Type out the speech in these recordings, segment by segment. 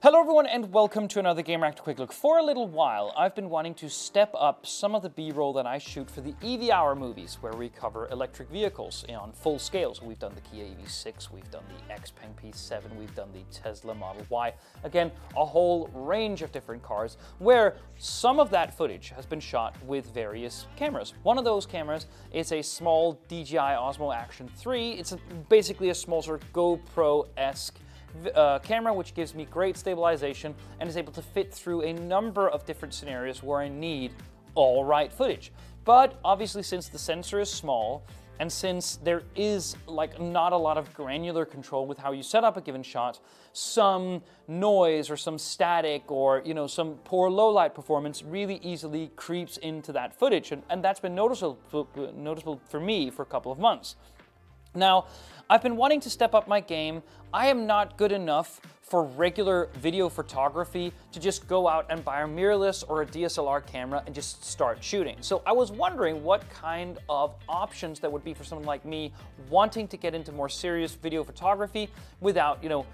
Hello, everyone, and welcome to another Gamereactor Quick Look. For a little while, I've been wanting to step up some of the B roll that I shoot for the EV Hour movies, where we cover electric vehicles on full scale. So, we've done the Kia EV6, we've done the Xpeng P7, we've done the Tesla Model Y. Again, a whole range of different cars, where some of that footage has been shot with various cameras. One of those cameras is a small DJI Osmo Action 3. It's a, basically a small sort of GoPro esque uh, camera which gives me great stabilization and is able to fit through a number of different scenarios where I need all right footage. But obviously since the sensor is small and since there is like not a lot of granular control with how you set up a given shot, some noise or some static or you know some poor low light performance really easily creeps into that footage and, and that's been noticeable, noticeable for me for a couple of months. Now, I've been wanting to step up my game. I am not good enough for regular video photography to just go out and buy a mirrorless or a DSLR camera and just start shooting. So I was wondering what kind of options that would be for someone like me wanting to get into more serious video photography without, you know,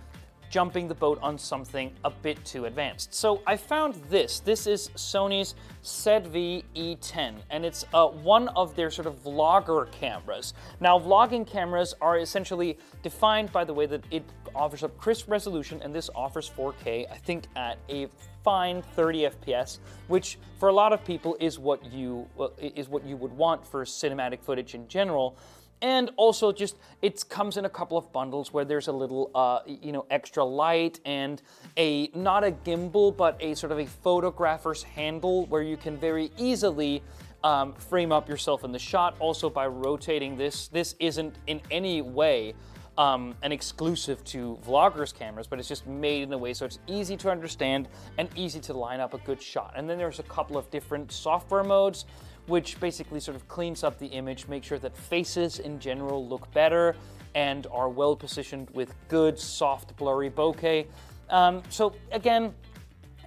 jumping the boat on something a bit too advanced. So I found this. This is Sony's ZV E10, and it's uh, one of their sort of vlogger cameras. Now, vlogging cameras are essentially defined by the way that it offers a crisp resolution, and this offers 4K, I think, at a fine 30 FPS, which for a lot of people is what you is what you would want for cinematic footage in general and also just it comes in a couple of bundles where there's a little uh, you know extra light and a not a gimbal but a sort of a photographer's handle where you can very easily um, frame up yourself in the shot also by rotating this this isn't in any way um, an exclusive to vloggers cameras, but it's just made in a way so it's easy to understand and easy to line up a good shot. And then there's a couple of different software modes which basically sort of cleans up the image, make sure that faces in general look better and are well positioned with good, soft, blurry bokeh. Um, so again,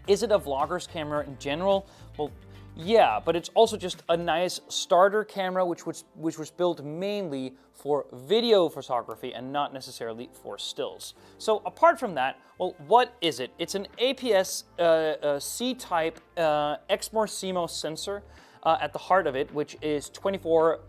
is it a vlogger's camera in general? Well, yeah, but it's also just a nice starter camera, which was which was built mainly for video photography and not necessarily for stills. So apart from that, well, what is it? It's an APS uh, uh, C-type uh, Exmor CMOS sensor uh, at the heart of it, which is 24.2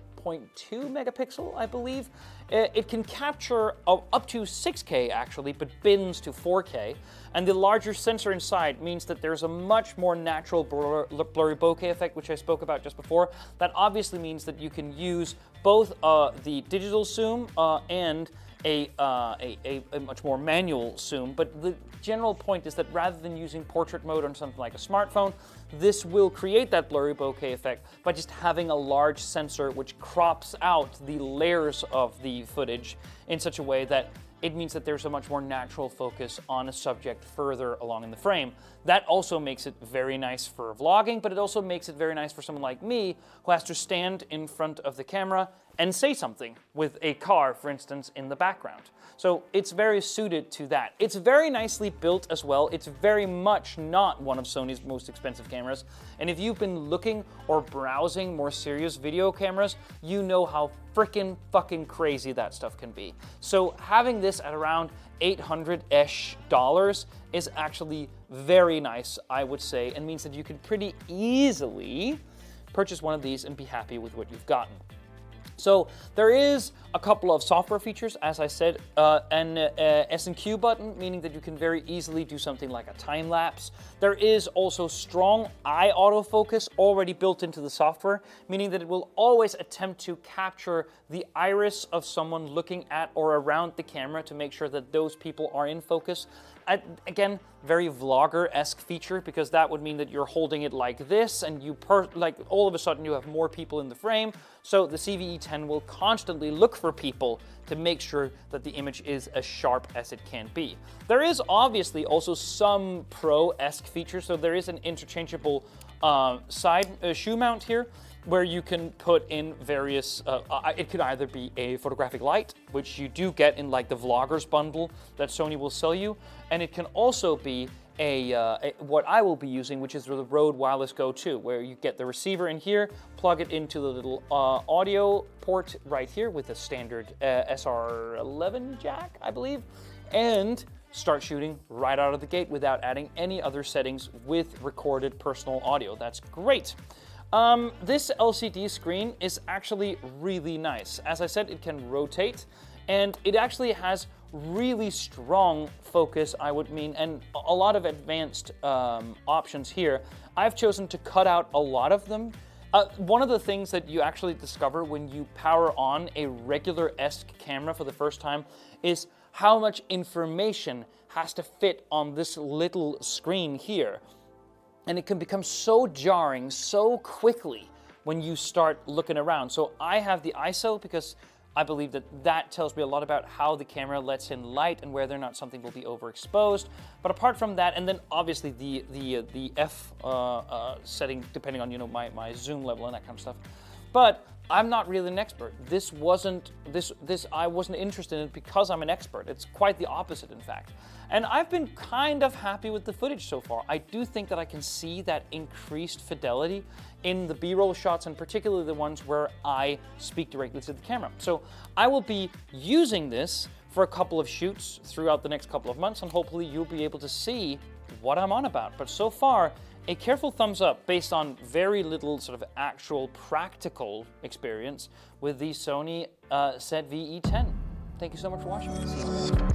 megapixel, I believe. It can capture up to 6K actually, but bins to 4K. And the larger sensor inside means that there's a much more natural blur blurry bokeh effect, which I spoke about just before. That obviously means that you can use both uh, the digital zoom uh, and a, uh, a, a, a, much more manual zoom, but the general point is that rather than using portrait mode on something like a smartphone, this will create that blurry bokeh effect by just having a large sensor which crops out the layers of the footage in such a way that it means that there's a much more natural focus on a subject further along in the frame. That also makes it very nice for vlogging, but it also makes it very nice for someone like me who has to stand in front of the camera and say something with a car, for instance, in the background. So it's very suited to that. It's very nicely built as well. It's very much not one of Sony's most expensive cameras. And if you've been looking or browsing more serious video cameras, you know how freaking fucking crazy that stuff can be. So having this at around 800-ish dollars is actually very nice, I would say, and means that you can pretty easily purchase one of these and be happy with what you've gotten. So there is a couple of software features, as I said, uh, an uh, S&Q button, meaning that you can very easily do something like a time lapse. There is also strong eye autofocus already built into the software, meaning that it will always attempt to capture the iris of someone looking at or around the camera to make sure that those people are in focus again, very vlogger-esque feature because that would mean that you're holding it like this and you like all of a sudden you have more people in the frame. So the ZV-E10 will constantly look for people to make sure that the image is as sharp as it can be. There is obviously also some pro-esque feature. So there is an interchangeable uh, side uh, shoe mount here where you can put in various, uh, uh, it could either be a photographic light, which you do get in like the vloggers bundle that Sony will sell you, and it can also be a, uh, a, what I will be using, which is the Rode Wireless Go 2, where you get the receiver in here, plug it into the little uh, audio port right here with a standard uh, SR11 jack, I believe, and start shooting right out of the gate without adding any other settings with recorded personal audio. That's great. Um, this LCD screen is actually really nice. As I said, it can rotate and it actually has really strong focus, I would mean, and a lot of advanced um, options here. I've chosen to cut out a lot of them. Uh, one of the things that you actually discover when you power on a regular ESC camera for the first time is how much information has to fit on this little screen here. And it can become so jarring so quickly when you start looking around. So I have the ISO because I believe that that tells me a lot about how the camera lets in light and whether or not something will be overexposed. But apart from that, and then obviously the the uh, the f uh, uh, setting depending on you know my my zoom level and that kind of stuff. But I'm not really an expert. This wasn't this this I wasn't interested in it because I'm an expert. It's quite the opposite, in fact. And I've been kind of happy with the footage so far. I do think that I can see that increased fidelity in the B-roll shots and particularly the ones where I speak directly to the camera. So I will be using this for a couple of shoots throughout the next couple of months and hopefully you'll be able to see what I'm on about. But so far, a careful thumbs up based on very little sort of actual practical experience with the Sony uh, ZV-E10. Thank you so much for watching.